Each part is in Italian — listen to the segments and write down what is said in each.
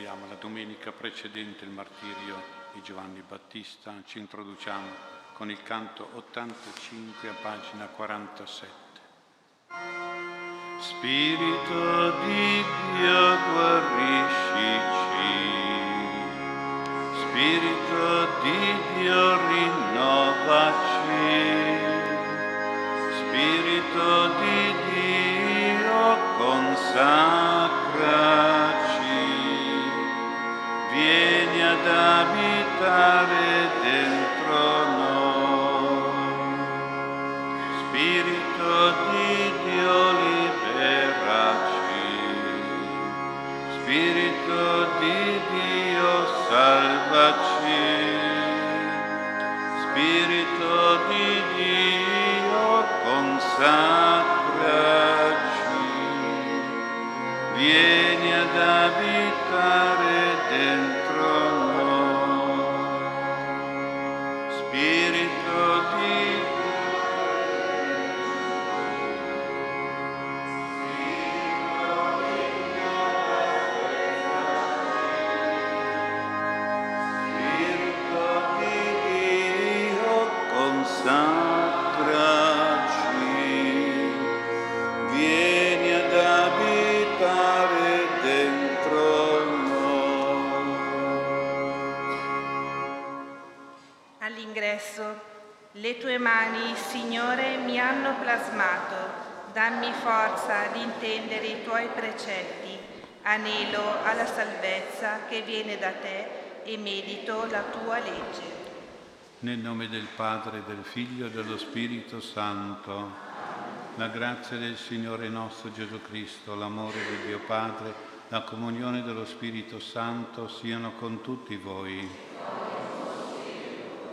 celebriamo la domenica precedente il martirio di Giovanni Battista, ci introduciamo con il canto 85 a pagina 47. Spirito di Dio guariscici, Spirito di Dio rinnovaci, Spirito di Dio consacraci Spirito di Dio liberaci, Spirito di Dio salvaci, Spirito di Dio consacraci, vieni ad abitare dentro All'ingresso, le tue mani, Signore, mi hanno plasmato. Dammi forza di intendere i tuoi precetti. Anelo alla salvezza che viene da te e medito la tua legge. Nel nome del Padre, del Figlio e dello Spirito Santo, la grazia del Signore nostro Gesù Cristo, l'amore di Dio Padre, la comunione dello Spirito Santo siano con tutti voi.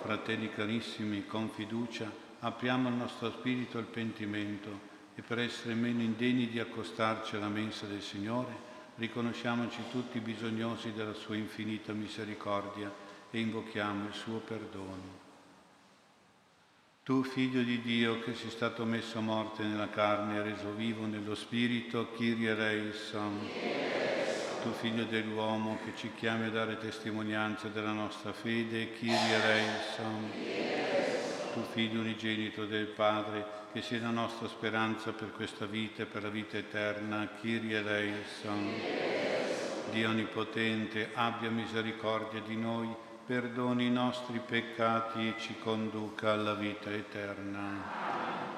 Fratelli carissimi, con fiducia apriamo il nostro spirito al pentimento e per essere meno indegni di accostarci alla mensa del Signore, riconosciamoci tutti bisognosi della sua infinita misericordia e invochiamo il suo perdono. Tu, figlio di Dio, che sei stato messo a morte nella carne e reso vivo nello spirito, Kyrie eleison. Tu, figlio dell'uomo, che ci chiami a dare testimonianza della nostra fede, Kyrie eleison. Tu, figlio unigenito del Padre, che sei la nostra speranza per questa vita e per la vita eterna, Kyrie eleison. Dio Onnipotente, abbia misericordia di noi, perdoni i nostri peccati e ci conduca alla vita eterna.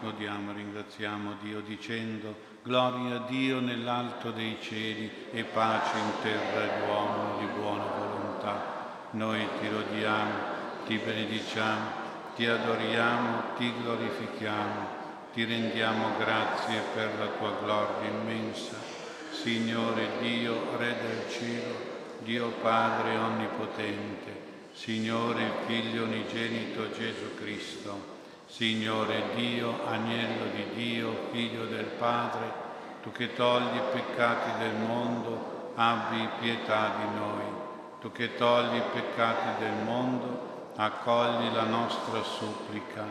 Lodiamo e ringraziamo Dio dicendo, Gloria a Dio nell'alto dei cieli e pace in terra agli uomini di buona volontà. Noi ti lodiamo, ti benediciamo, ti adoriamo, ti glorifichiamo, ti rendiamo grazie per la tua gloria immensa. Signore Dio, Re del cielo, Dio Padre onnipotente, Signore Figlio unigenito Gesù Cristo, Signore Dio, Agnello di Dio, Figlio del Padre, tu che togli i peccati del mondo, abbi pietà di noi. Tu che togli i peccati del mondo, accogli la nostra supplica.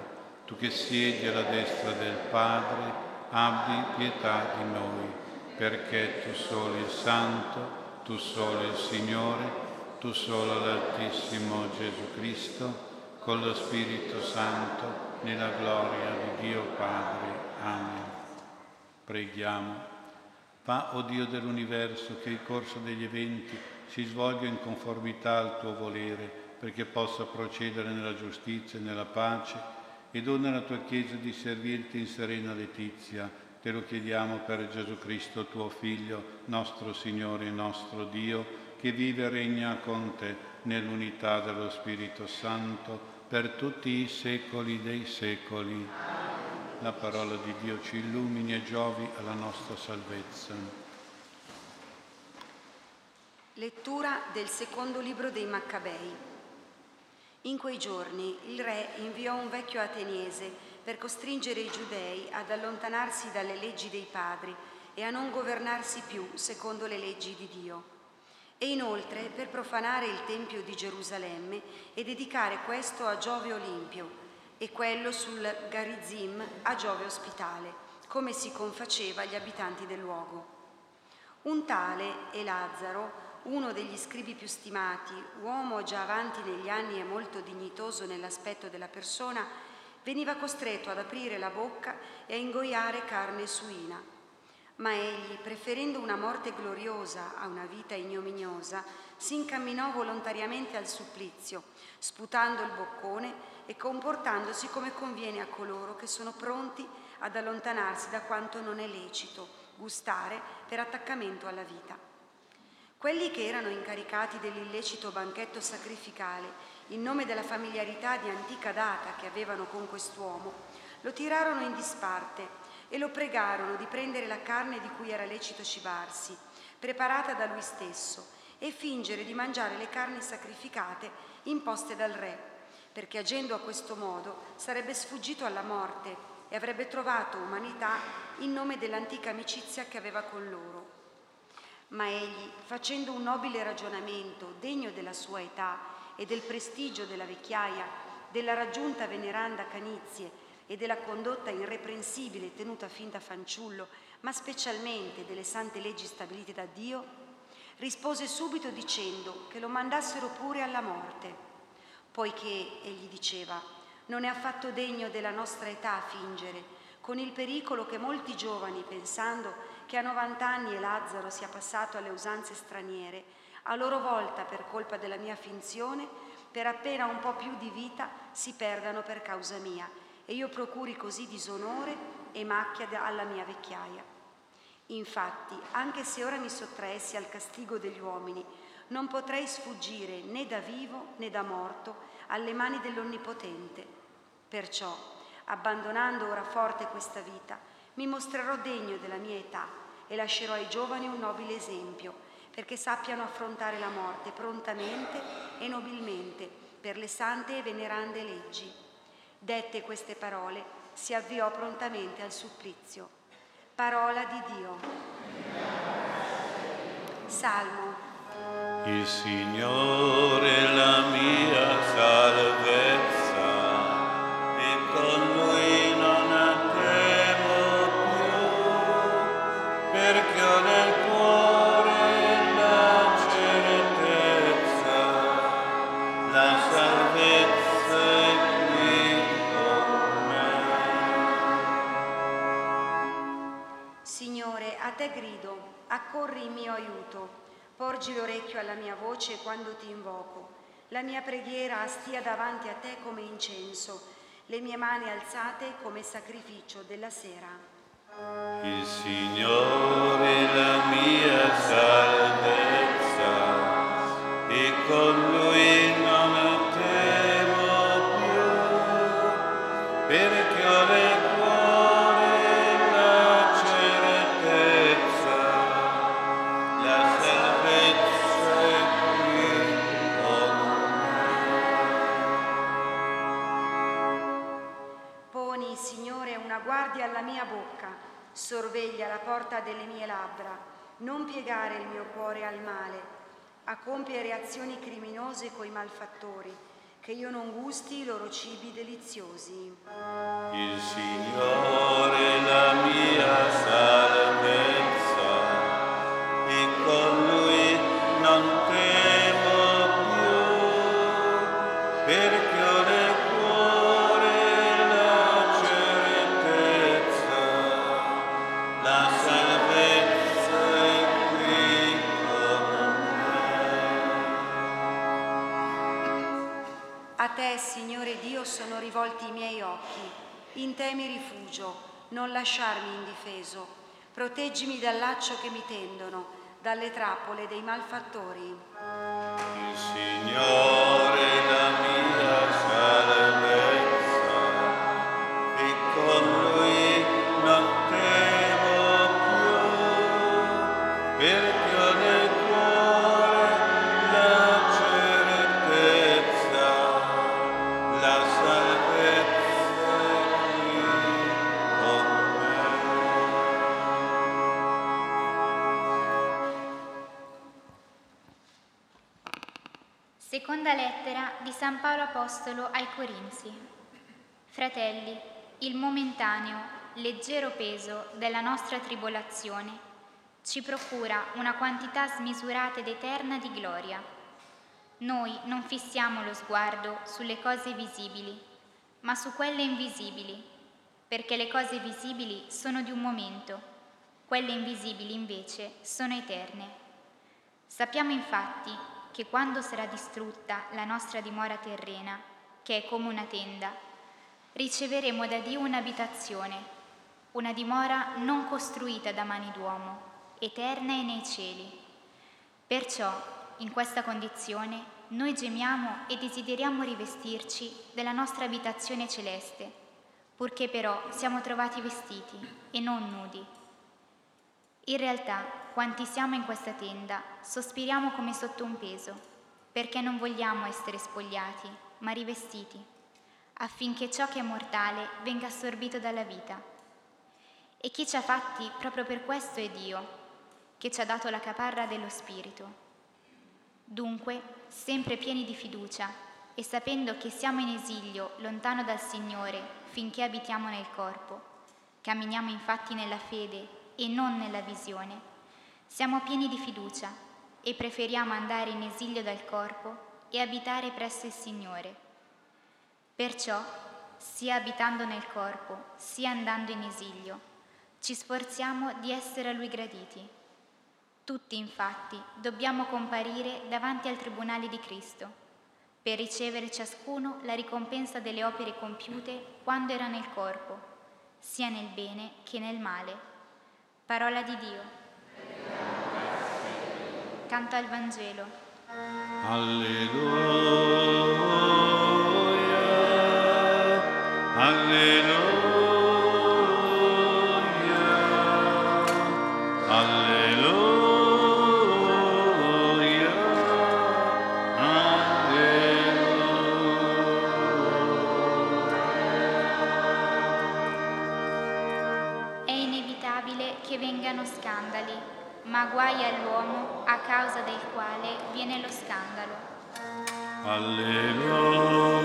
Tu che siedi alla destra del Padre, abbi pietà di noi, perché tu solo il Santo, tu solo il Signore, tu solo l'Altissimo Gesù Cristo, con lo Spirito Santo, nella gloria di Dio Padre. Amen. Preghiamo. Fa, o Dio dell'universo, che il corso degli eventi si svolga in conformità al tuo volere, perché possa procedere nella giustizia e nella pace, e dona alla tua Chiesa di servirti in serena letizia. Te lo chiediamo per Gesù Cristo, tuo Figlio, nostro Signore e nostro Dio, che vive e regna con te nell'unità dello Spirito Santo per tutti i secoli dei secoli. La parola di Dio ci illumini e giovi alla nostra salvezza. Lettura del secondo libro dei Maccabei. In quei giorni il re inviò un vecchio ateniese per costringere i giudei ad allontanarsi dalle leggi dei padri e a non governarsi più secondo le leggi di Dio. E inoltre per profanare il Tempio di Gerusalemme e dedicare questo a Giove Olimpio e quello sul Garizim a Giove Ospitale, come si confaceva agli abitanti del luogo. Un tale Elazzaro, uno degli scribi più stimati, uomo già avanti negli anni e molto dignitoso nell'aspetto della persona, veniva costretto ad aprire la bocca e a ingoiare carne suina. Ma egli, preferendo una morte gloriosa a una vita ignominiosa, si incamminò volontariamente al supplizio, sputando il boccone e comportandosi come conviene a coloro che sono pronti ad allontanarsi da quanto non è lecito gustare per attaccamento alla vita. Quelli che erano incaricati dell'illecito banchetto sacrificale, in nome della familiarità di antica data che avevano con quest'uomo, lo tirarono in disparte e lo pregarono di prendere la carne di cui era lecito cibarsi, preparata da lui stesso, e fingere di mangiare le carni sacrificate imposte dal re, perché agendo a questo modo sarebbe sfuggito alla morte e avrebbe trovato umanità in nome dell'antica amicizia che aveva con loro. Ma egli, facendo un nobile ragionamento degno della sua età e del prestigio della vecchiaia, della raggiunta veneranda canizie e della condotta irreprensibile tenuta fin da fanciullo, ma specialmente delle sante leggi stabilite da Dio, rispose subito dicendo che lo mandassero pure alla morte, poiché, egli diceva, non è affatto degno della nostra età fingere, con il pericolo che molti giovani, pensando che a 90 anni e Lazzaro sia passato alle usanze straniere, a loro volta per colpa della mia finzione, per appena un po' più di vita si perdano per causa mia e io procuri così disonore e macchia alla mia vecchiaia. Infatti, anche se ora mi sottraessi al castigo degli uomini, non potrei sfuggire né da vivo né da morto alle mani dell'Onnipotente. Perciò, abbandonando ora forte questa vita, mi mostrerò degno della mia età e lascerò ai giovani un nobile esempio, perché sappiano affrontare la morte prontamente e nobilmente per le sante e venerande leggi. Dette queste parole, si avviò prontamente al supplizio. Parola di Dio. Salmo. Il Signore la mia salvezza. Accorri in mio aiuto, porgi l'orecchio alla mia voce quando ti invoco. La mia preghiera stia davanti a te come incenso, le mie mani alzate come sacrificio della sera. Il Signore è la mia salvezza e con porta delle mie labbra, non piegare il mio cuore al male, a compiere azioni criminose coi malfattori, che io non gusti i loro cibi deliziosi. Il Signore la mia salvezza sono rivolti i miei occhi. In te mi rifugio, non lasciarmi indifeso. Proteggimi dal laccio che mi tendono, dalle trappole dei malfattori. Il Signore San Paolo Apostolo ai Corinzi. Fratelli, il momentaneo, leggero peso della nostra tribolazione ci procura una quantità smisurata ed eterna di gloria. Noi non fissiamo lo sguardo sulle cose visibili, ma su quelle invisibili, perché le cose visibili sono di un momento, quelle invisibili invece sono eterne. Sappiamo infatti che quando sarà distrutta la nostra dimora terrena, che è come una tenda, riceveremo da Dio un'abitazione, una dimora non costruita da mani d'uomo, eterna è nei cieli. Perciò, in questa condizione, noi gemiamo e desideriamo rivestirci della nostra abitazione celeste, purché però siamo trovati vestiti e non nudi. In realtà, quanti siamo in questa tenda, sospiriamo come sotto un peso, perché non vogliamo essere spogliati, ma rivestiti, affinché ciò che è mortale venga assorbito dalla vita. E chi ci ha fatti proprio per questo è Dio, che ci ha dato la caparra dello Spirito. Dunque, sempre pieni di fiducia e sapendo che siamo in esilio lontano dal Signore finché abitiamo nel corpo, camminiamo infatti nella fede e non nella visione, siamo pieni di fiducia e preferiamo andare in esilio dal corpo e abitare presso il Signore. Perciò, sia abitando nel corpo, sia andando in esilio, ci sforziamo di essere a Lui graditi tutti, infatti, dobbiamo comparire davanti al Tribunale di Cristo, per ricevere ciascuno la ricompensa delle opere compiute quando era nel corpo, sia nel bene che nel male. Parola di Dio. Canto al Vangelo. Alleluia. Alleluia.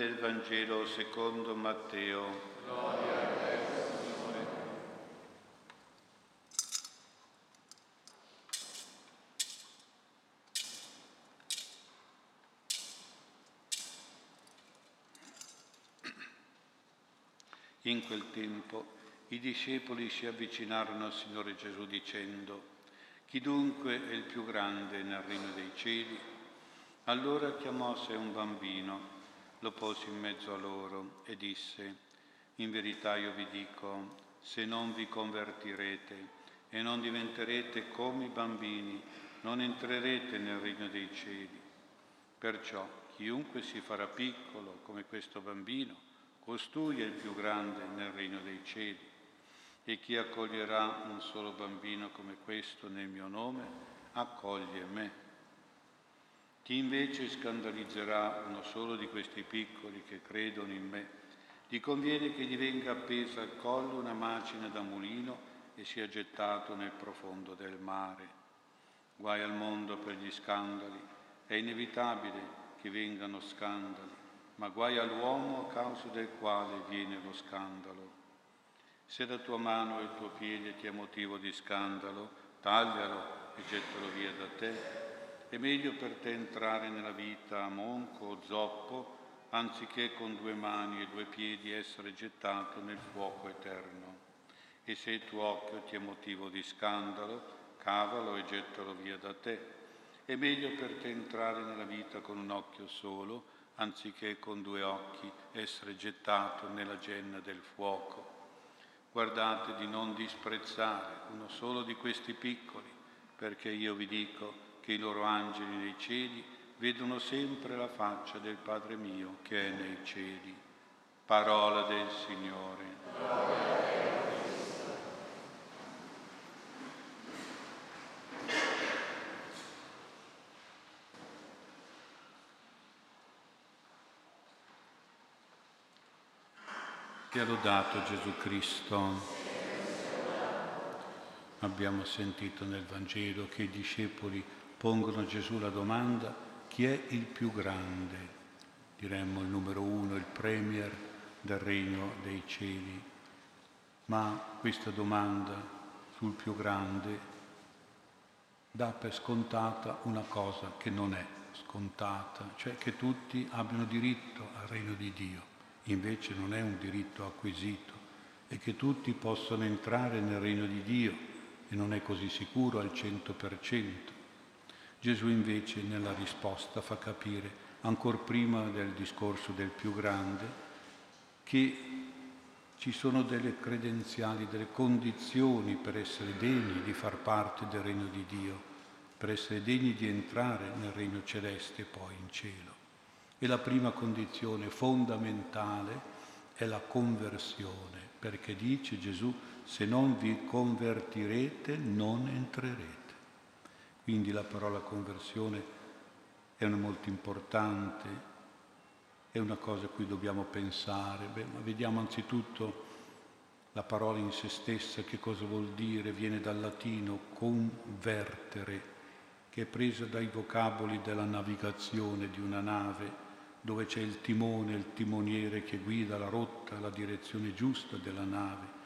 Del Vangelo secondo Matteo. In quel tempo i discepoli si avvicinarono al Signore Gesù dicendo, chi dunque è il più grande nel regno dei cieli? Allora chiamò a sé un bambino lo pose in mezzo a loro e disse, in verità io vi dico, se non vi convertirete e non diventerete come i bambini, non entrerete nel regno dei cieli. Perciò chiunque si farà piccolo come questo bambino, costui è il più grande nel regno dei cieli. E chi accoglierà un solo bambino come questo nel mio nome, accoglie me. Chi invece scandalizzerà uno solo di questi piccoli che credono in me, gli conviene che gli venga appesa al collo una macina da mulino e sia gettato nel profondo del mare. Guai al mondo per gli scandali, è inevitabile che vengano scandali, ma guai all'uomo a causa del quale viene lo scandalo. Se la tua mano o il tuo piede ti è motivo di scandalo, taglialo e gettalo via da te è meglio per te entrare nella vita monco o zoppo, anziché con due mani e due piedi essere gettato nel fuoco eterno. E se il tuo occhio ti è motivo di scandalo, cavalo e gettalo via da te. È meglio per te entrare nella vita con un occhio solo, anziché con due occhi essere gettato nella genna del fuoco. Guardate di non disprezzare uno solo di questi piccoli, perché io vi dico, che i loro angeli nei cieli vedono sempre la faccia del Padre mio che è nei cieli. Parola del Signore. Gloria. Ti ha lodato Gesù Cristo. Abbiamo sentito nel Vangelo che i discepoli pongono a Gesù la domanda chi è il più grande? Diremmo il numero uno, il premier del regno dei cieli. Ma questa domanda sul più grande dà per scontata una cosa che non è scontata, cioè che tutti abbiano diritto al regno di Dio. Invece non è un diritto acquisito e che tutti possano entrare nel regno di Dio e non è così sicuro al 100%. Gesù invece nella risposta fa capire, ancora prima del discorso del più grande, che ci sono delle credenziali, delle condizioni per essere degni di far parte del regno di Dio, per essere degni di entrare nel regno celeste e poi in cielo. E la prima condizione fondamentale è la conversione, perché dice Gesù, se non vi convertirete non entrerete. Quindi la parola conversione è una molto importante è una cosa a cui dobbiamo pensare. Beh, ma vediamo anzitutto la parola in se stessa, che cosa vuol dire, viene dal latino convertere, che è presa dai vocaboli della navigazione di una nave, dove c'è il timone, il timoniere che guida la rotta, la direzione giusta della nave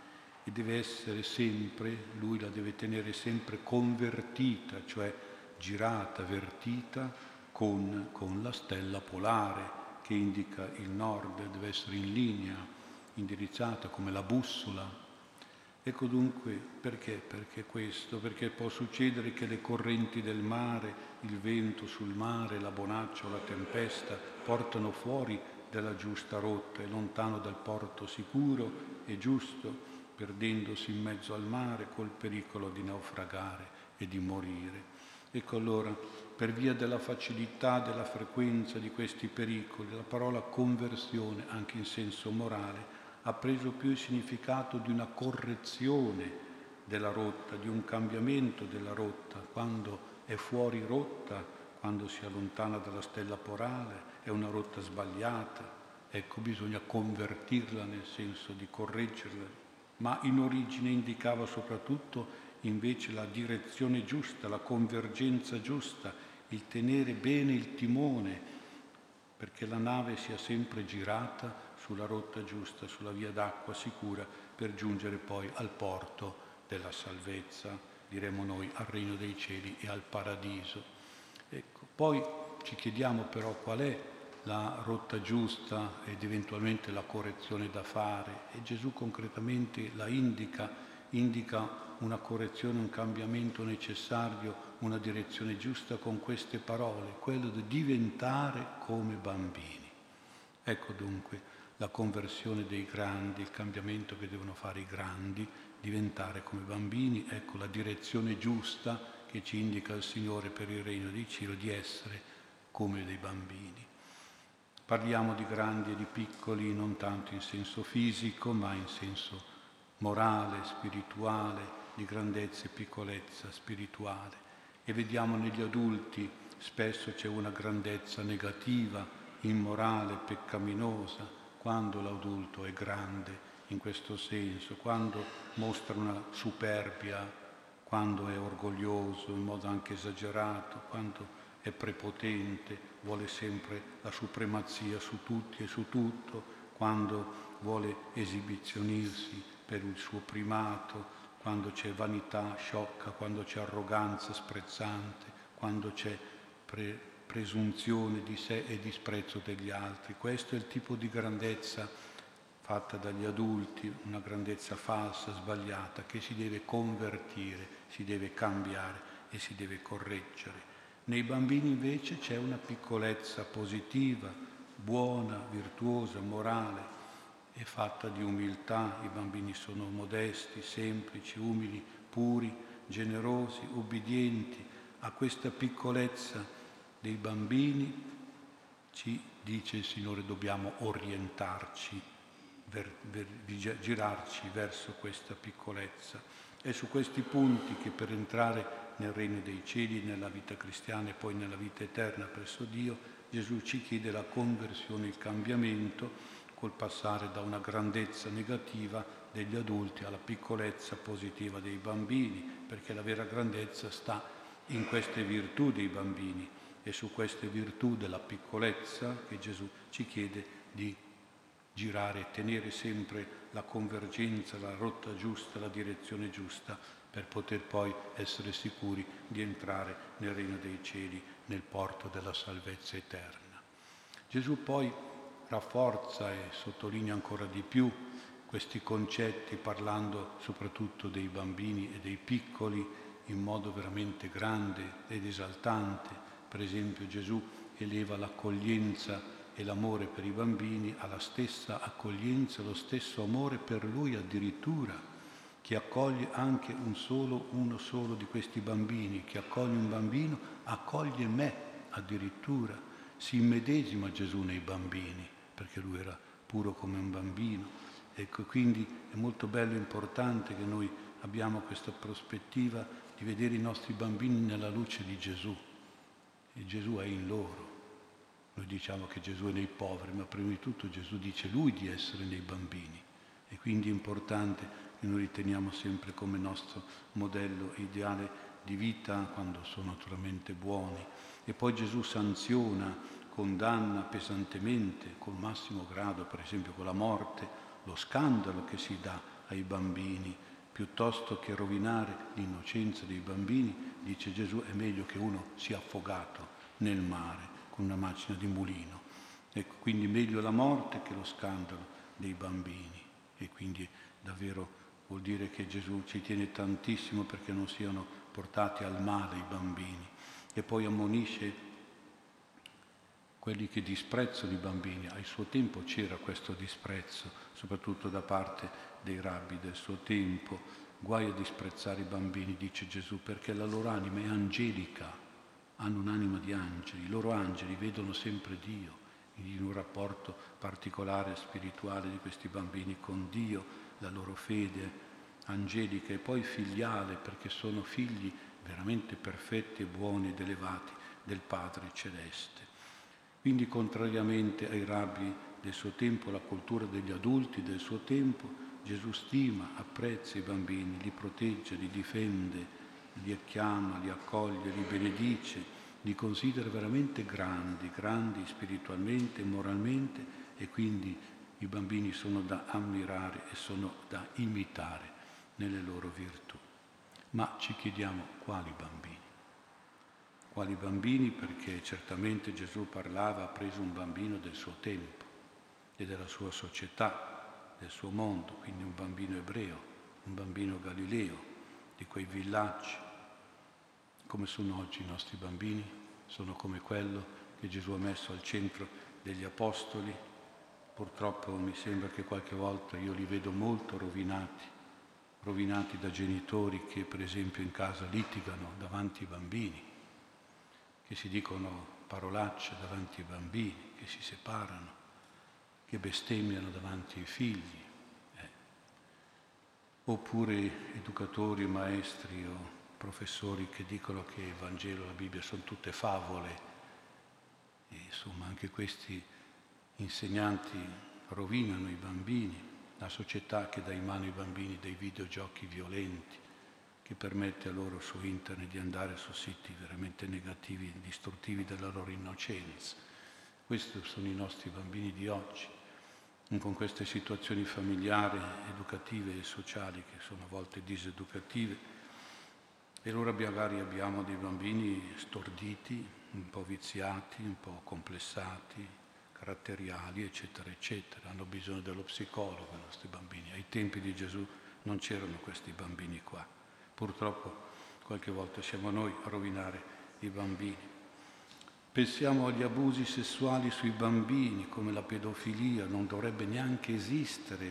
e deve essere sempre, lui la deve tenere sempre convertita, cioè girata, vertita con, con la stella polare che indica il nord deve essere in linea, indirizzata come la bussola. Ecco dunque perché? Perché questo? Perché può succedere che le correnti del mare, il vento sul mare, la bonaccia o la tempesta portano fuori dalla giusta rotta e lontano dal porto sicuro e giusto, perdendosi in mezzo al mare col pericolo di naufragare e di morire. Ecco allora per via della facilità, della frequenza di questi pericoli, la parola conversione, anche in senso morale, ha preso più il significato di una correzione della rotta, di un cambiamento della rotta, quando è fuori rotta, quando si allontana dalla stella porale, è una rotta sbagliata, ecco bisogna convertirla nel senso di correggerla, ma in origine indicava soprattutto invece la direzione giusta, la convergenza giusta, il tenere bene il timone, perché la nave sia sempre girata sulla rotta giusta, sulla via d'acqua sicura, per giungere poi al porto della salvezza, diremo noi, al regno dei cieli e al paradiso. Ecco. Poi ci chiediamo però qual è la rotta giusta ed eventualmente la correzione da fare e Gesù concretamente la indica, indica una correzione, un cambiamento necessario, una direzione giusta con queste parole, quello di diventare come bambini. Ecco dunque la conversione dei grandi, il cambiamento che devono fare i grandi, diventare come bambini, ecco la direzione giusta che ci indica il Signore per il regno di cielo di essere come dei bambini. Parliamo di grandi e di piccoli non tanto in senso fisico, ma in senso morale, spirituale, di grandezza e piccolezza spirituale. E vediamo negli adulti spesso c'è una grandezza negativa, immorale, peccaminosa, quando l'adulto è grande in questo senso, quando mostra una superbia, quando è orgoglioso in modo anche esagerato, quando è prepotente, vuole sempre la supremazia su tutti e su tutto, quando vuole esibizionirsi per il suo primato, quando c'è vanità sciocca, quando c'è arroganza sprezzante, quando c'è pre- presunzione di sé e disprezzo degli altri. Questo è il tipo di grandezza fatta dagli adulti, una grandezza falsa, sbagliata, che si deve convertire, si deve cambiare e si deve correggere. Nei bambini invece c'è una piccolezza positiva, buona, virtuosa, morale, è fatta di umiltà, i bambini sono modesti, semplici, umili, puri, generosi, ubbidienti. A questa piccolezza dei bambini ci dice il Signore dobbiamo orientarci, ver, ver, girarci verso questa piccolezza. È su questi punti che per entrare nel regno dei cieli, nella vita cristiana e poi nella vita eterna presso Dio, Gesù ci chiede la conversione, il cambiamento, col passare da una grandezza negativa degli adulti alla piccolezza positiva dei bambini, perché la vera grandezza sta in queste virtù dei bambini e su queste virtù della piccolezza che Gesù ci chiede di girare tenere sempre la convergenza, la rotta giusta, la direzione giusta per poter poi essere sicuri di entrare nel regno dei cieli, nel porto della salvezza eterna. Gesù poi rafforza e sottolinea ancora di più questi concetti parlando soprattutto dei bambini e dei piccoli in modo veramente grande ed esaltante. Per esempio Gesù eleva l'accoglienza e l'amore per i bambini alla stessa accoglienza, lo stesso amore per lui addirittura, che accoglie anche un solo, uno solo di questi bambini, che accoglie un bambino, accoglie me addirittura, si immedesima Gesù nei bambini, perché lui era puro come un bambino Ecco, quindi è molto bello e importante che noi abbiamo questa prospettiva di vedere i nostri bambini nella luce di Gesù. E Gesù è in loro. Noi diciamo che Gesù è nei poveri, ma prima di tutto Gesù dice lui di essere nei bambini. E quindi è importante che noi riteniamo sempre come nostro modello ideale di vita quando sono naturalmente buoni. E poi Gesù sanziona, condanna pesantemente, col massimo grado, per esempio con la morte, lo scandalo che si dà ai bambini, piuttosto che rovinare l'innocenza dei bambini, dice Gesù, è meglio che uno sia affogato nel mare con una macina di mulino. Ecco, quindi meglio la morte che lo scandalo dei bambini. E quindi davvero vuol dire che Gesù ci tiene tantissimo perché non siano portati al male i bambini. E poi ammonisce quelli che disprezzano i bambini. Al suo tempo c'era questo disprezzo, soprattutto da parte dei rabbi del suo tempo. Guai a disprezzare i bambini, dice Gesù, perché la loro anima è angelica, hanno un'anima di angeli, i loro angeli vedono sempre Dio, in un rapporto particolare, spirituale di questi bambini con Dio, la loro fede angelica e poi filiale, perché sono figli veramente perfetti e buoni ed elevati del Padre Celeste. Quindi contrariamente ai rabbi del suo tempo, la cultura degli adulti del suo tempo, Gesù stima, apprezza i bambini, li protegge, li difende, li chiama, li accoglie, li benedice, li considera veramente grandi, grandi spiritualmente moralmente e quindi i bambini sono da ammirare e sono da imitare nelle loro virtù. Ma ci chiediamo quali bambini? quali bambini, perché certamente Gesù parlava, ha preso un bambino del suo tempo e della sua società, del suo mondo, quindi un bambino ebreo, un bambino galileo, di quei villaggi. Come sono oggi i nostri bambini? Sono come quello che Gesù ha messo al centro degli apostoli. Purtroppo mi sembra che qualche volta io li vedo molto rovinati, rovinati da genitori che per esempio in casa litigano davanti ai bambini che si dicono parolacce davanti ai bambini, che si separano, che bestemmiano davanti ai figli, eh. oppure educatori, maestri o professori che dicono che il Vangelo e la Bibbia sono tutte favole. E, insomma, anche questi insegnanti rovinano i bambini, la società che dà in mano ai bambini dei videogiochi violenti, che permette a loro su internet di andare su siti veramente negativi distruttivi della loro innocenza. Questi sono i nostri bambini di oggi, con queste situazioni familiari, educative e sociali che sono a volte diseducative. E allora magari abbiamo dei bambini storditi, un po' viziati, un po' complessati, caratteriali, eccetera, eccetera. Hanno bisogno dello psicologo i nostri bambini. Ai tempi di Gesù non c'erano questi bambini qua. Purtroppo qualche volta siamo noi a rovinare i bambini. Pensiamo agli abusi sessuali sui bambini, come la pedofilia, non dovrebbe neanche esistere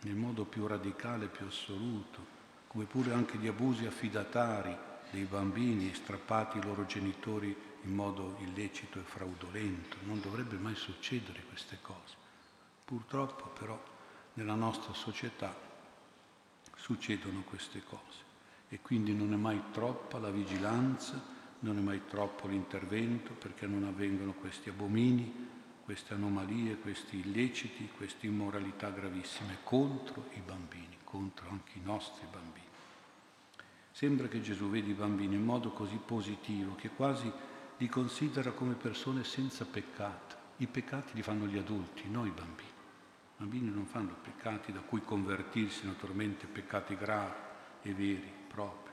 nel modo più radicale, più assoluto, come pure anche gli abusi affidatari dei bambini strappati ai loro genitori in modo illecito e fraudolento. Non dovrebbe mai succedere queste cose. Purtroppo però nella nostra società succedono queste cose e quindi non è mai troppa la vigilanza, non è mai troppo l'intervento perché non avvengono questi abomini, queste anomalie, questi illeciti, queste immoralità gravissime contro i bambini, contro anche i nostri bambini. Sembra che Gesù vedi i bambini in modo così positivo che quasi li considera come persone senza peccato. I peccati li fanno gli adulti, non i bambini. I bambini non fanno peccati da cui convertirsi, naturalmente peccati gravi e veri, propri.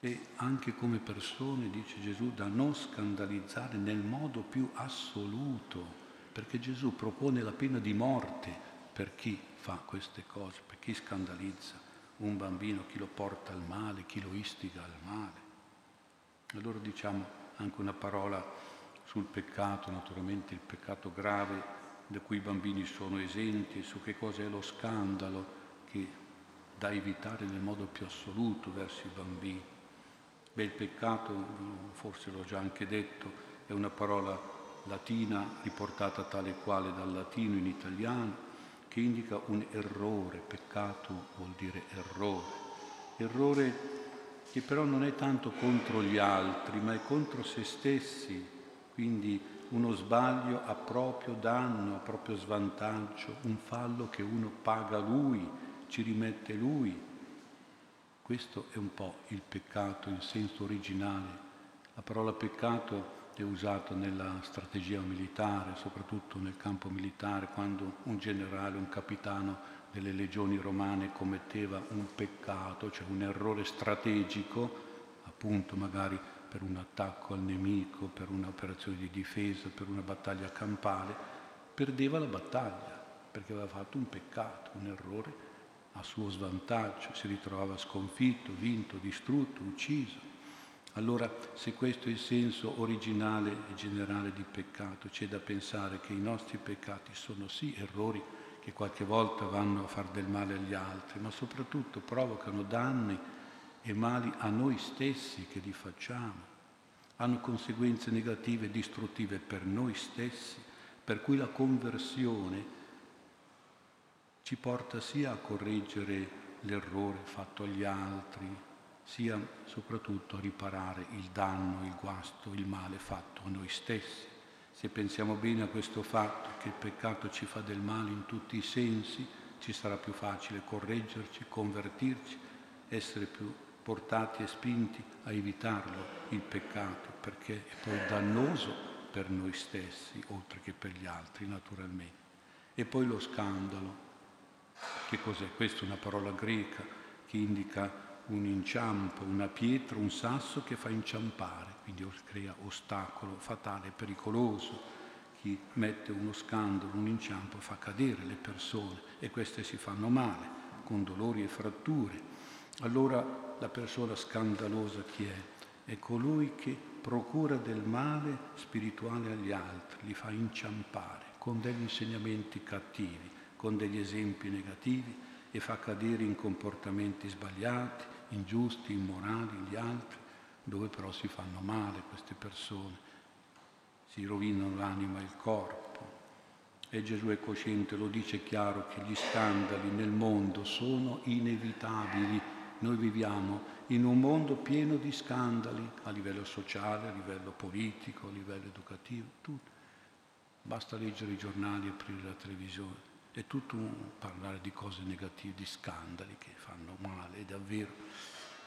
E anche come persone, dice Gesù, da non scandalizzare nel modo più assoluto, perché Gesù propone la pena di morte per chi fa queste cose, per chi scandalizza un bambino, chi lo porta al male, chi lo istiga al male. Allora diciamo anche una parola sul peccato, naturalmente il peccato grave da cui i bambini sono esenti, su che cosa è lo scandalo che da evitare nel modo più assoluto verso i bambini. Beh, il peccato, forse l'ho già anche detto, è una parola latina riportata tale quale dal latino in italiano, che indica un errore, peccato vuol dire errore, errore che però non è tanto contro gli altri, ma è contro se stessi, quindi uno sbaglio a proprio danno, a proprio svantaggio, un fallo che uno paga lui, ci rimette lui. Questo è un po' il peccato in senso originale. La parola peccato è usato nella strategia militare, soprattutto nel campo militare, quando un generale, un capitano delle legioni romane commetteva un peccato, cioè un errore strategico, appunto magari per un attacco al nemico, per un'operazione di difesa, per una battaglia campale, perdeva la battaglia perché aveva fatto un peccato, un errore a suo svantaggio, si ritrovava sconfitto, vinto, distrutto, ucciso. Allora, se questo è il senso originale e generale di peccato, c'è da pensare che i nostri peccati sono sì errori che qualche volta vanno a far del male agli altri, ma soprattutto provocano danni e mali a noi stessi che li facciamo. Hanno conseguenze negative e distruttive per noi stessi, per cui la conversione ci porta sia a correggere l'errore fatto agli altri, sia soprattutto riparare il danno, il guasto, il male fatto a noi stessi. Se pensiamo bene a questo fatto, che il peccato ci fa del male in tutti i sensi, ci sarà più facile correggerci, convertirci, essere più portati e spinti a evitarlo, il peccato, perché è poi dannoso per noi stessi, oltre che per gli altri, naturalmente. E poi lo scandalo. Che cos'è? Questa è una parola greca che indica un inciampo, una pietra, un sasso che fa inciampare, quindi crea ostacolo fatale, pericoloso. Chi mette uno scandalo, un inciampo fa cadere le persone e queste si fanno male, con dolori e fratture. Allora la persona scandalosa chi è? È colui che procura del male spirituale agli altri, li fa inciampare con degli insegnamenti cattivi, con degli esempi negativi e fa cadere in comportamenti sbagliati, ingiusti, immorali gli altri, dove però si fanno male queste persone, si rovinano l'anima e il corpo. E Gesù è cosciente, lo dice chiaro, che gli scandali nel mondo sono inevitabili. Noi viviamo in un mondo pieno di scandali a livello sociale, a livello politico, a livello educativo, tutto. Basta leggere i giornali, aprire la televisione è tutto un parlare di cose negative, di scandali che fanno male, davvero.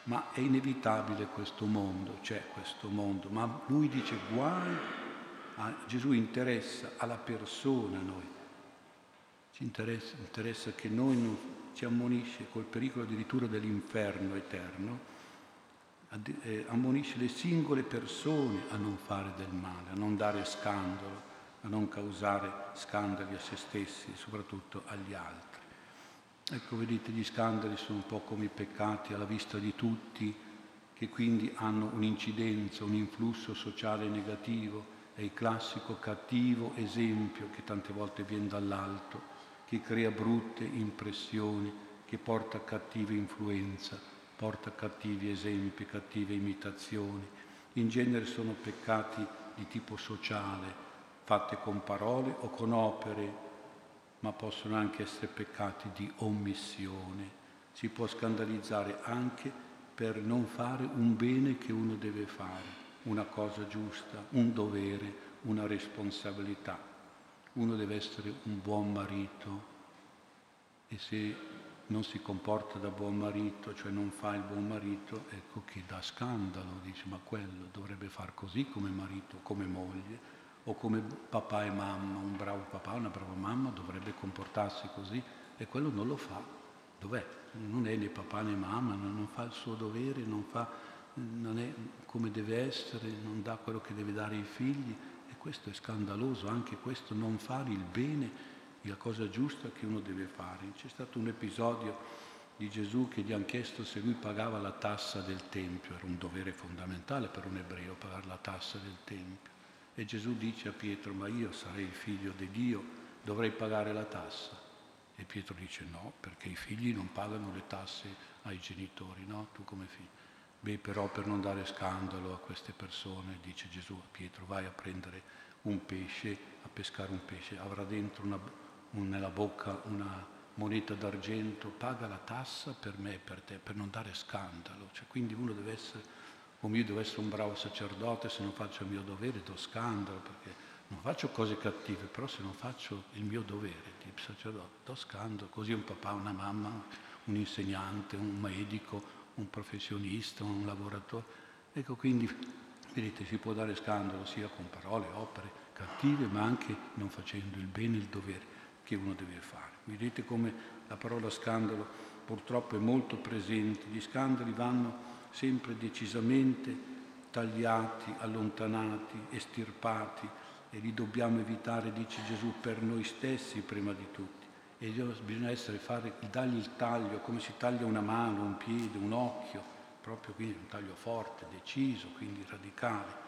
Ma è inevitabile questo mondo, c'è questo mondo, ma lui dice guai, a Gesù interessa alla persona noi, ci interessa, interessa che noi non, ci ammonisce col pericolo addirittura dell'inferno eterno, eh, ammonisce le singole persone a non fare del male, a non dare scandalo, a non causare scandali a se stessi e soprattutto agli altri. Ecco, vedete, gli scandali sono un po' come i peccati alla vista di tutti, che quindi hanno un'incidenza, un influsso sociale negativo, è il classico cattivo esempio che tante volte viene dall'alto, che crea brutte impressioni, che porta cattiva influenza, porta cattivi esempi, cattive imitazioni. In genere sono peccati di tipo sociale, fatte con parole o con opere, ma possono anche essere peccati di omissione. Si può scandalizzare anche per non fare un bene che uno deve fare, una cosa giusta, un dovere, una responsabilità. Uno deve essere un buon marito e se non si comporta da buon marito, cioè non fa il buon marito, ecco che dà scandalo, dice ma quello dovrebbe far così come marito, come moglie, o come papà e mamma, un bravo papà, una brava mamma dovrebbe comportarsi così e quello non lo fa. Dov'è? Non è né papà né mamma, non fa il suo dovere, non, fa, non è come deve essere, non dà quello che deve dare ai figli e questo è scandaloso, anche questo non fare il bene la cosa giusta che uno deve fare. C'è stato un episodio di Gesù che gli hanno chiesto se lui pagava la tassa del Tempio, era un dovere fondamentale per un ebreo pagare la tassa del Tempio. E Gesù dice a Pietro, ma io sarei il figlio di Dio, dovrei pagare la tassa. E Pietro dice no, perché i figli non pagano le tasse ai genitori, no? Tu come figlio. Beh, però per non dare scandalo a queste persone, dice Gesù a Pietro, vai a prendere un pesce, a pescare un pesce, avrà dentro una, nella bocca una moneta d'argento, paga la tassa per me e per te, per non dare scandalo. Cioè, quindi uno deve essere, come io devo essere un bravo sacerdote, se non faccio il mio dovere do scandalo, perché non faccio cose cattive, però se non faccio il mio dovere di sacerdote do scandalo. Così un papà, una mamma, un insegnante, un medico, un professionista, un lavoratore. Ecco, quindi, vedete, si può dare scandalo sia con parole, opere cattive, ma anche non facendo il bene il dovere che uno deve fare. Vedete come la parola scandalo purtroppo è molto presente, gli scandali vanno sempre decisamente tagliati, allontanati, estirpati e li dobbiamo evitare, dice Gesù, per noi stessi prima di tutti. E bisogna essere, fare, dargli il taglio, come si taglia una mano, un piede, un occhio, proprio quindi un taglio forte, deciso, quindi radicale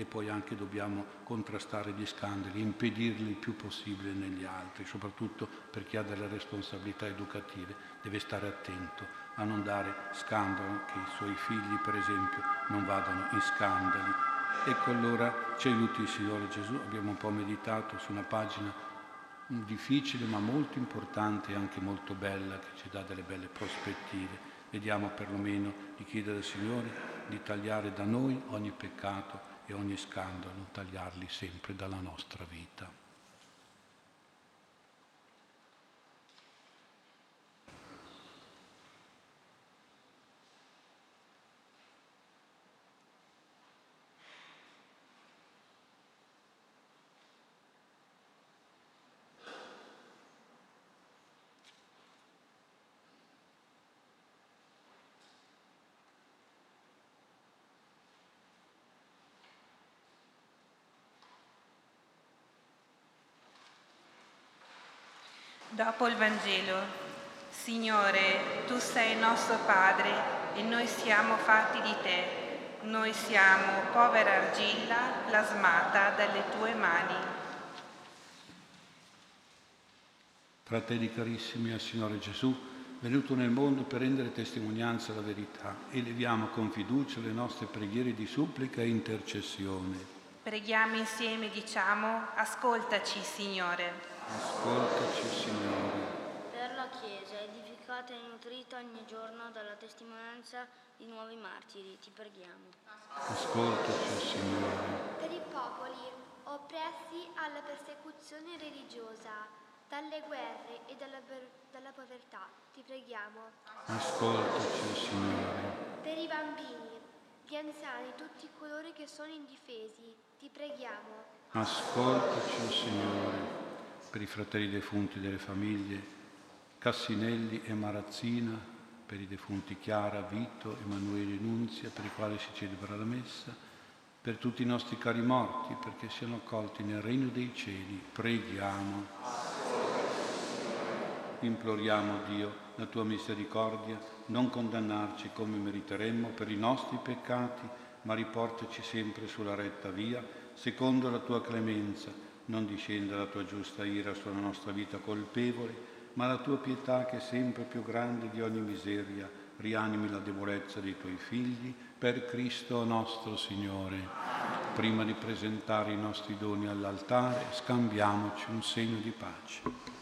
e poi anche dobbiamo contrastare gli scandali, impedirli il più possibile negli altri, soprattutto per chi ha delle responsabilità educative, deve stare attento a non dare scandalo, che i suoi figli per esempio non vadano in scandali. Ecco allora ci aiuti il Signore Gesù, abbiamo un po' meditato su una pagina difficile ma molto importante e anche molto bella che ci dà delle belle prospettive. Vediamo perlomeno di chiedere al Signore di tagliare da noi ogni peccato e ogni scandalo, tagliarli sempre dalla nostra vita. Dopo il Vangelo, Signore, tu sei nostro Padre e noi siamo fatti di te. Noi siamo povera argilla plasmata dalle tue mani. Fratelli carissimi al Signore Gesù, venuto nel mondo per rendere testimonianza alla verità, eleviamo con fiducia le nostre preghiere di supplica e intercessione. Preghiamo insieme diciamo, ascoltaci Signore. Ascoltaci, Signore. Per la Chiesa, edificata e nutrita ogni giorno dalla testimonianza di nuovi martiri, ti preghiamo. Ascoltaci, Signore. Per i popoli oppressi alla persecuzione religiosa, dalle guerre e dalla, dalla povertà, ti preghiamo. Ascoltaci, Signore. Per i bambini, gli anziani, tutti coloro che sono indifesi, ti preghiamo. Ascoltaci, Signore per i fratelli defunti delle famiglie Cassinelli e Marazzina, per i defunti Chiara, Vito, Emanuele e Nunzia, per i quali si celebra la messa, per tutti i nostri cari morti, perché siano accolti nel regno dei cieli. Preghiamo. Imploriamo Dio, la tua misericordia, non condannarci come meriteremmo per i nostri peccati, ma riportaci sempre sulla retta via, secondo la tua clemenza non discenda la tua giusta ira sulla nostra vita colpevole, ma la tua pietà che è sempre più grande di ogni miseria, rianimi la debolezza dei tuoi figli, per Cristo nostro Signore. Prima di presentare i nostri doni all'altare, scambiamoci un segno di pace.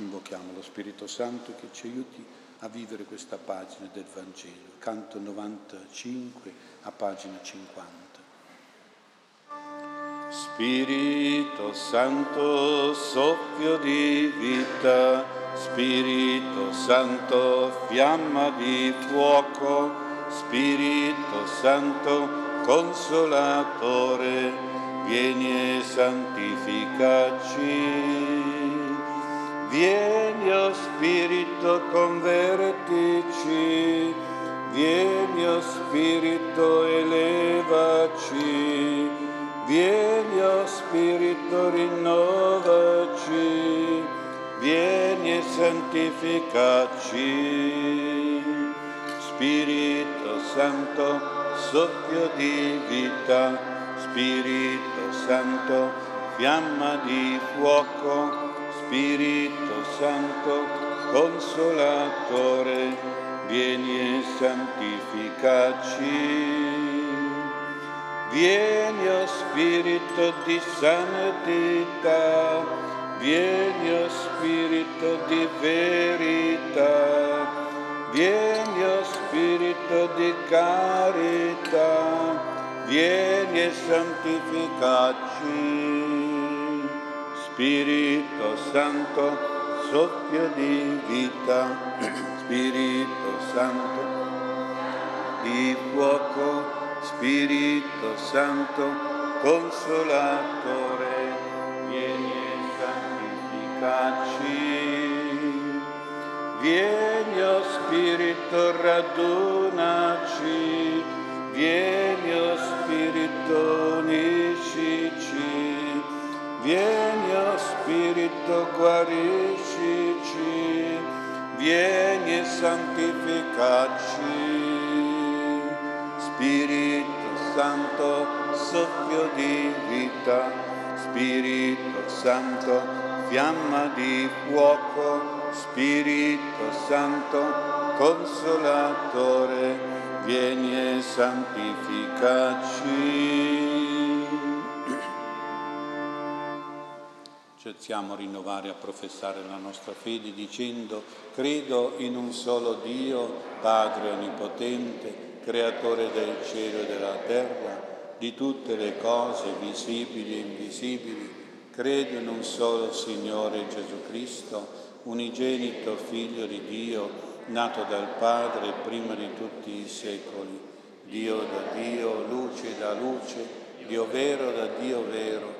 Invochiamo lo Spirito Santo che ci aiuti a vivere questa pagina del Vangelo. Canto 95 a pagina 50. Spirito Santo, soffio di vita, Spirito Santo, fiamma di fuoco, Spirito Santo, consolatore, vieni e santificaci. Vieni, o oh Spirito, convertici, vieni, o Spirito, elevaci, vieni, o oh Spirito, rinnovaci, vieni e santificaci. Spirito Santo, soffio di vita, Spirito Santo, fiamma di fuoco, Spirito Santo, consolatore, vieni e santificaci. Vieni, o oh Spirito di santità, vieni, o oh Spirito di verità, vieni, o oh Spirito di carità, vieni e santificaci. Spirito Santo, soffio di vita, Spirito Santo, di fuoco, Spirito Santo, consolatore, vieni e santificaci. Vieni, oh Spirito, radunaci, vieni, oh Spirito, uniscici. Vieni, oh Spirito, guariscici, vieni e santificaci. Spirito Santo, soffio di vita, Spirito Santo, fiamma di fuoco, Spirito Santo, consolatore, vieni e santificaci. A rinnovare, a professare la nostra fede dicendo credo in un solo Dio, Padre Onnipotente, Creatore del cielo e della terra, di tutte le cose visibili e invisibili. Credo in un solo Signore Gesù Cristo, unigenito Figlio di Dio, nato dal Padre prima di tutti i secoli, Dio da Dio, luce da luce, Dio vero da Dio vero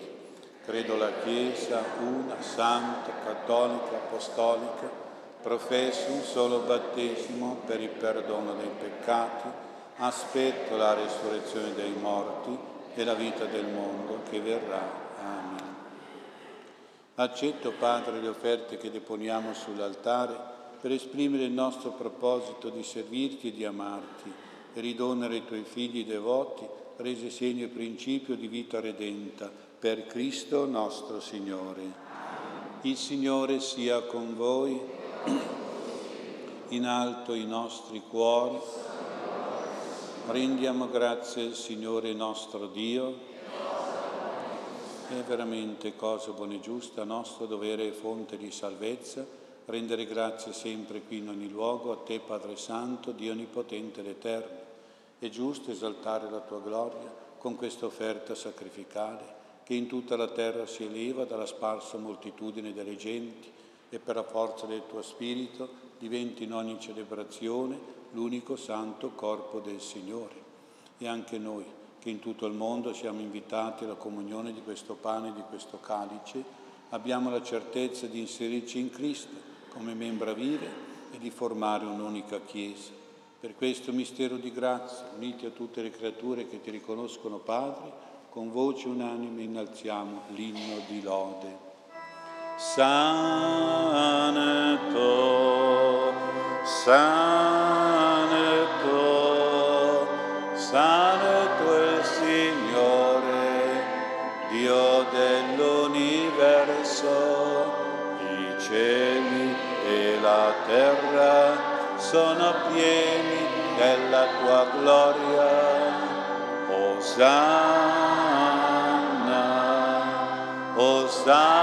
Credo la Chiesa una, santa, cattolica, apostolica, professo un solo battesimo per il perdono dei peccati, aspetto la risurrezione dei morti e la vita del mondo che verrà. Amen. Accetto, Padre, le offerte che deponiamo sull'altare per esprimere il nostro proposito di servirti e di amarti e ridonare i tuoi figli devoti, resi segno e principio di vita redenta per Cristo nostro Signore. Il Signore sia con voi, in alto i nostri cuori. Rendiamo grazie al Signore nostro Dio. È veramente cosa buona e giusta, nostro dovere e fonte di salvezza, rendere grazie sempre qui in ogni luogo a te Padre Santo, Dio Onnipotente ed Eterno. È giusto esaltare la tua gloria con questa offerta sacrificale che in tutta la terra si eleva dalla sparsa moltitudine delle genti e per la forza del tuo Spirito diventi in ogni celebrazione l'unico santo corpo del Signore. E anche noi, che in tutto il mondo siamo invitati alla comunione di questo pane e di questo calice, abbiamo la certezza di inserirci in Cristo come membra vive e di formare un'unica Chiesa. Per questo mistero di grazia, uniti a tutte le creature che ti riconoscono Padre, con voce unanime innalziamo l'inno di lode. Santo, Santo, Santo è il Signore, Dio dell'universo, i cieli e la terra sono pieni della tua gloria. Osanna, Osanna,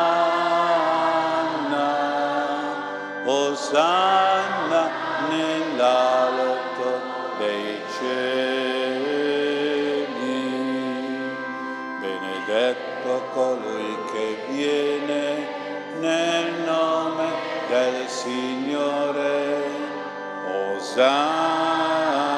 Osanna nell'alto dei cieli. Benedetto colui che viene nel nome del Signore. Osanna,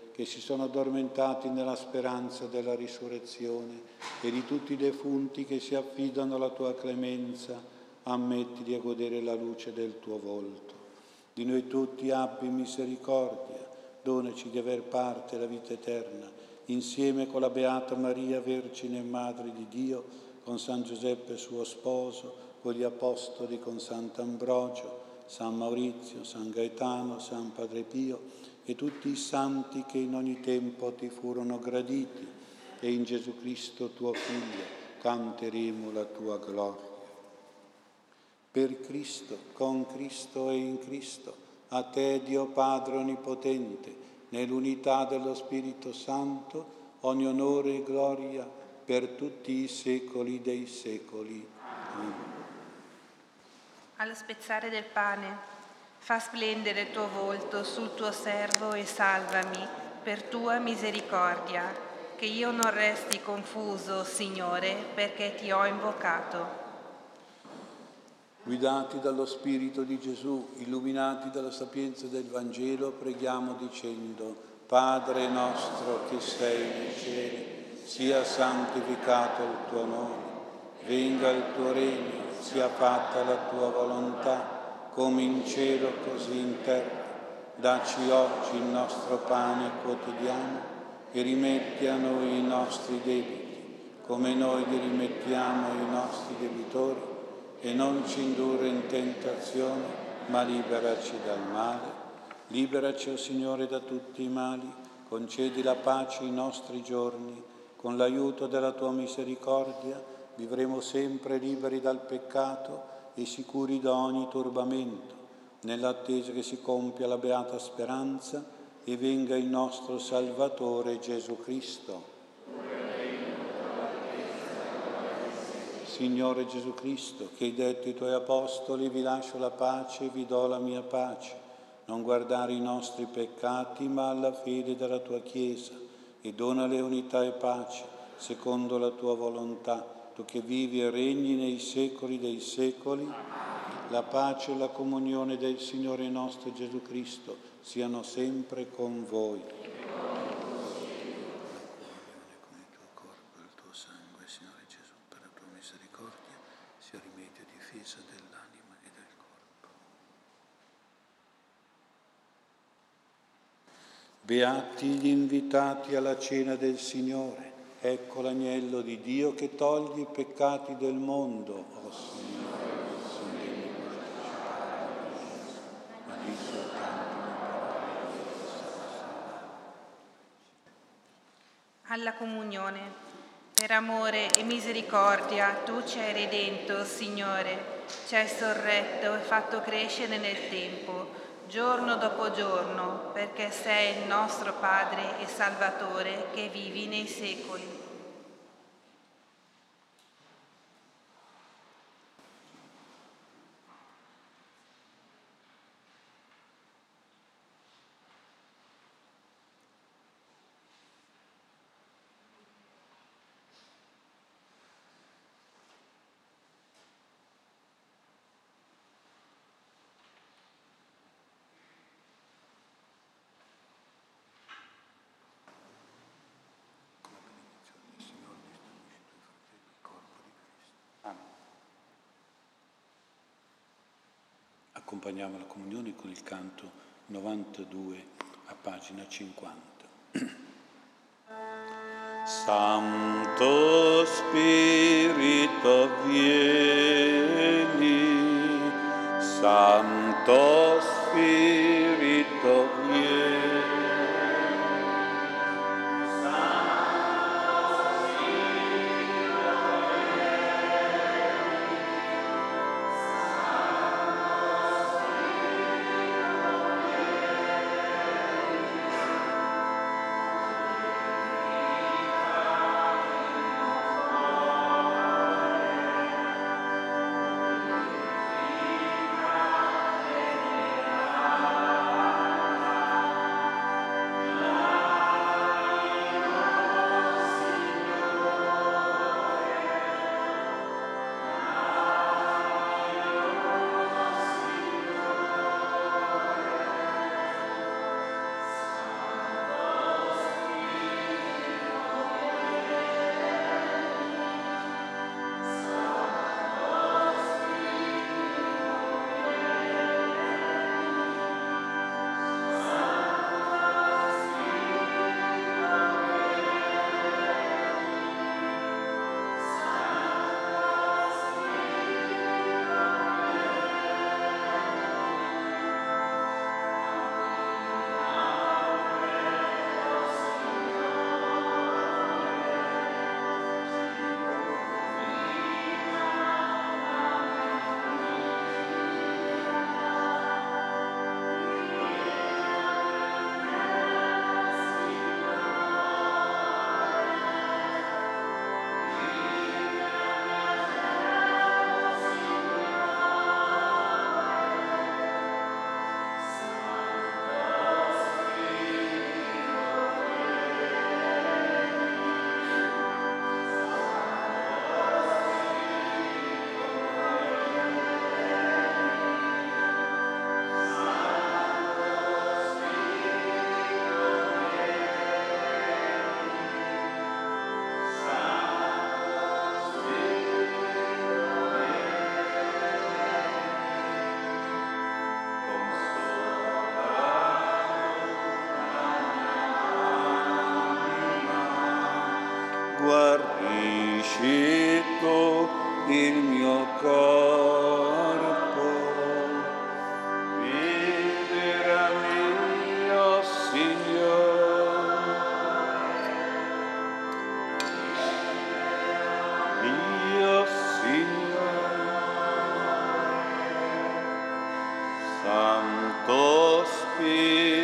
che si sono addormentati nella speranza della risurrezione e di tutti i defunti che si affidano alla tua clemenza, ammettili a godere la luce del tuo volto. Di noi tutti abbi misericordia, donaci di aver parte la vita eterna, insieme con la Beata Maria, Vergine e Madre di Dio, con San Giuseppe suo sposo, con gli Apostoli, con Sant'Ambrogio, San Maurizio, San Gaetano, San Padre Pio, e tutti i santi che in ogni tempo ti furono graditi e in Gesù Cristo tuo Figlio canteremo la tua gloria. Per Cristo, con Cristo e in Cristo, a te Dio Padre Onnipotente, nell'unità dello Spirito Santo, ogni onore e gloria per tutti i secoli dei secoli. Amen. Allo spezzare del pane, fa splendere il tuo volto sul tuo servo e salvami per tua misericordia, che io non resti confuso, Signore, perché ti ho invocato. Guidati dallo Spirito di Gesù, illuminati dalla sapienza del Vangelo, preghiamo dicendo, Padre nostro che sei nei cieli, sia santificato il tuo nome, venga il tuo regno, sia fatta la tua volontà, come in cielo così in terra. Dacci oggi il nostro pane quotidiano e rimetti a noi i nostri debiti, come noi li rimettiamo ai nostri debitori e non ci indurre in tentazione, ma liberaci dal male. Liberaci, o oh Signore, da tutti i mali, concedi la pace ai nostri giorni, con l'aiuto della tua misericordia vivremo sempre liberi dal peccato e sicuri da ogni turbamento, nell'attesa che si compia la beata speranza e venga il nostro Salvatore Gesù Cristo. Signore Gesù Cristo, che hai detto ai tuoi apostoli, vi lascio la pace e vi do la mia pace. Non guardare i nostri peccati, ma alla fede della tua Chiesa, e donale unità e pace, secondo la tua volontà, tu che vivi e regni nei secoli dei secoli. La pace e la comunione del Signore nostro Gesù Cristo siano sempre con voi. Beati gli invitati alla cena del Signore. Ecco l'agnello di Dio che toglie i peccati del mondo, oh Signore. Alla comunione, per amore e misericordia, tu ci hai redento, Signore, ci hai sorretto e fatto crescere nel tempo giorno dopo giorno, perché sei il nostro Padre e Salvatore che vivi nei secoli. Accompagniamo la comunione con il canto 92 a pagina 50. Santo Spirito vieni, Santo Spirito Santo Spirito.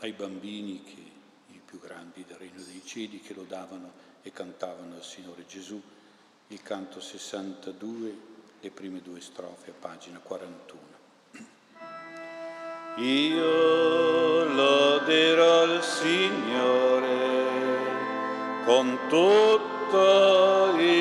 Ai bambini, che, i più grandi del Regno dei Cieli, che lodavano e cantavano al Signore Gesù, il canto 62, le prime due strofe a pagina 41. Io loderò il Signore con tutto il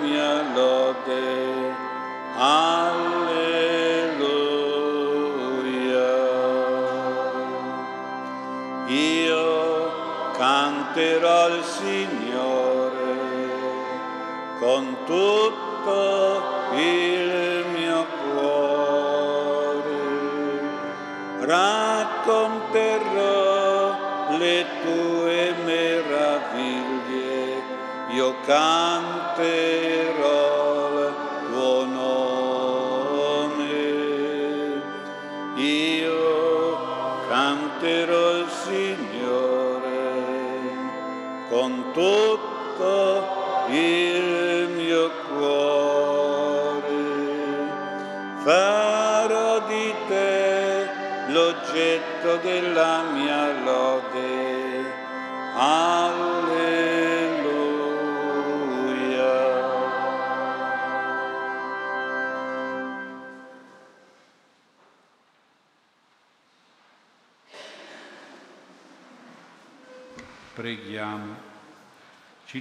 della mia lode. Alleluia.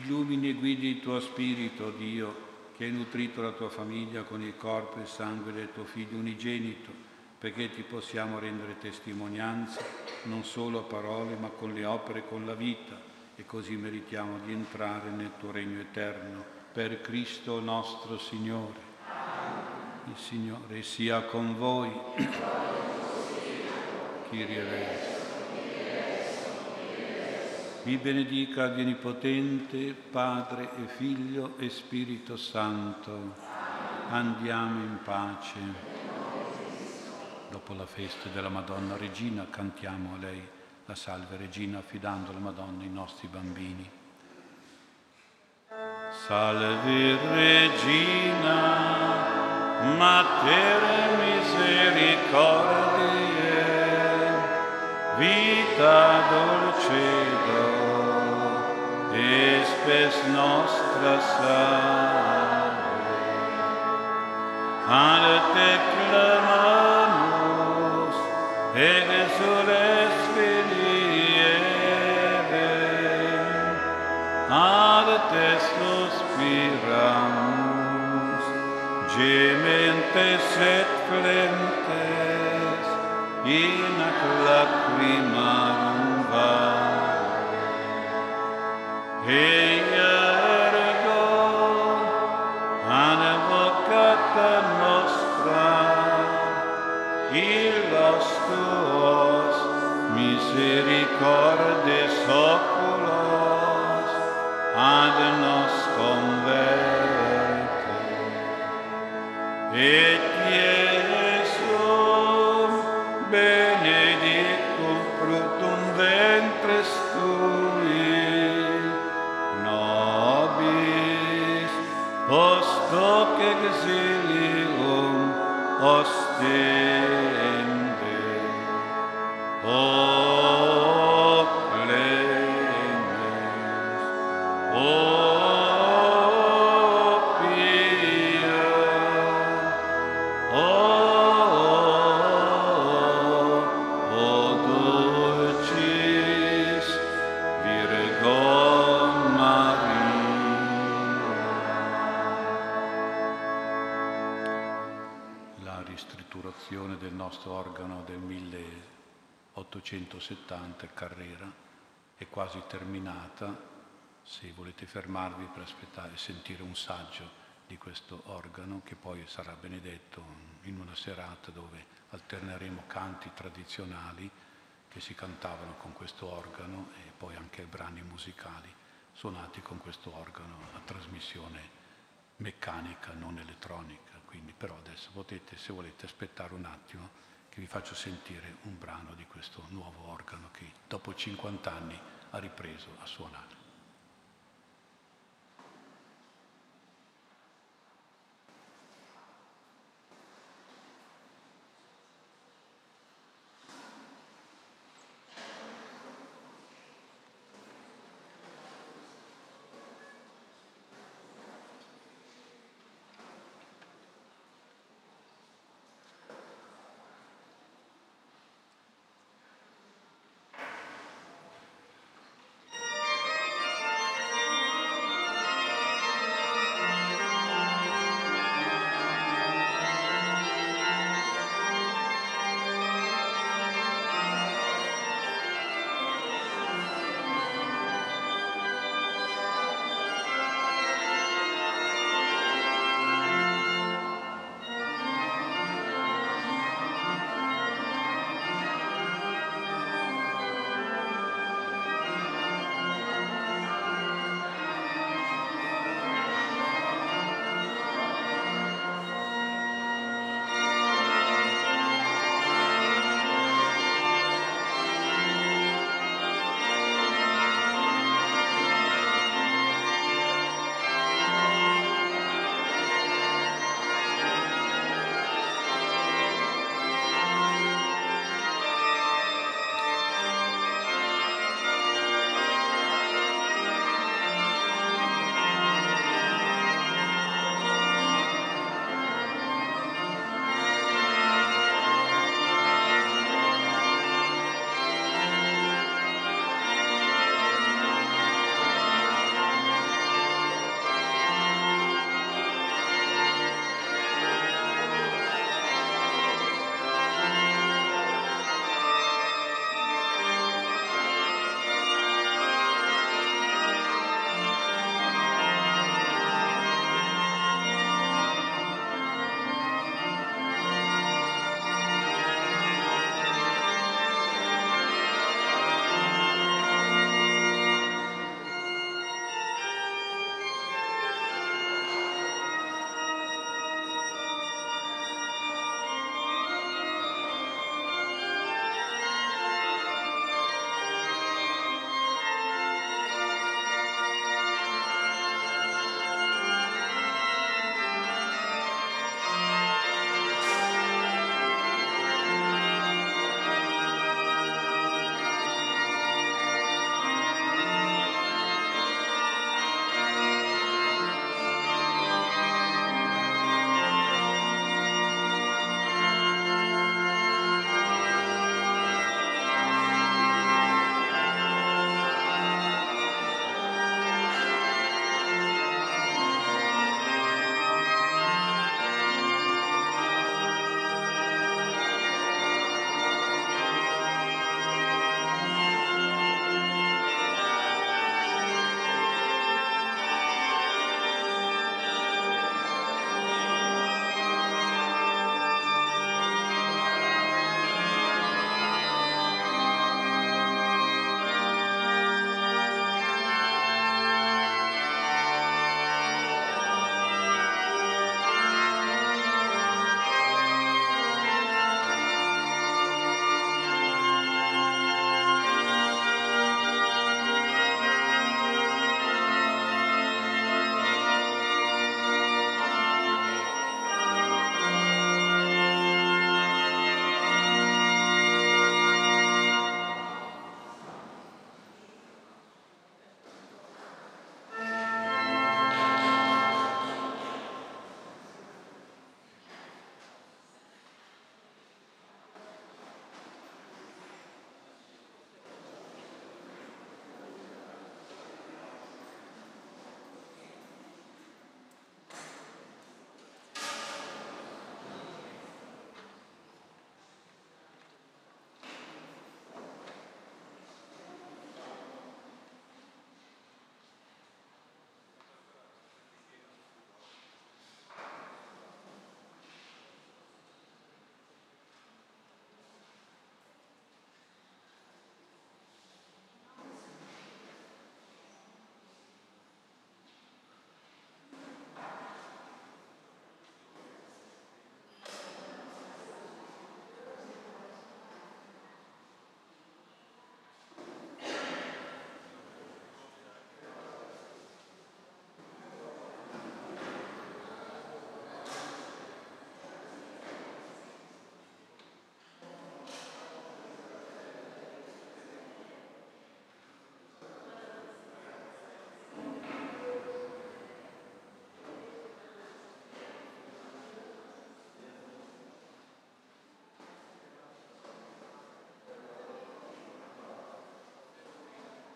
Illumini e guidi il tuo Spirito, Dio, che hai nutrito la tua famiglia con il corpo e il sangue del tuo Figlio unigenito, perché ti possiamo rendere testimonianza non solo a parole, ma con le opere e con la vita, e così meritiamo di entrare nel tuo regno eterno. Per Cristo nostro Signore. Il Signore sia con voi. Kyrie eleison. Vi benedica Dio Onnipotente, Padre e Figlio e Spirito Santo. Andiamo in pace. Dopo la festa della Madonna Regina cantiamo a lei la Salve Regina affidando alla Madonna i nostri bambini. Salve Regina, Mater misericordiae, vita dulcedo, espes nostra salve. Ad te clamamus, exules filiere, ad te suspiramus, gementes et flentes, in ac lacrimarum quasi terminata. Se volete fermarvi per aspettare e sentire un saggio di questo organo, che poi sarà benedetto in una serata dove alterneremo canti tradizionali che si cantavano con questo organo e poi anche brani musicali suonati con questo organo a trasmissione meccanica, non elettronica. Quindi però adesso potete, se volete, aspettare un attimo che vi faccio sentire un brano di questo nuovo organo che dopo 50 anni ha ripreso a suonare.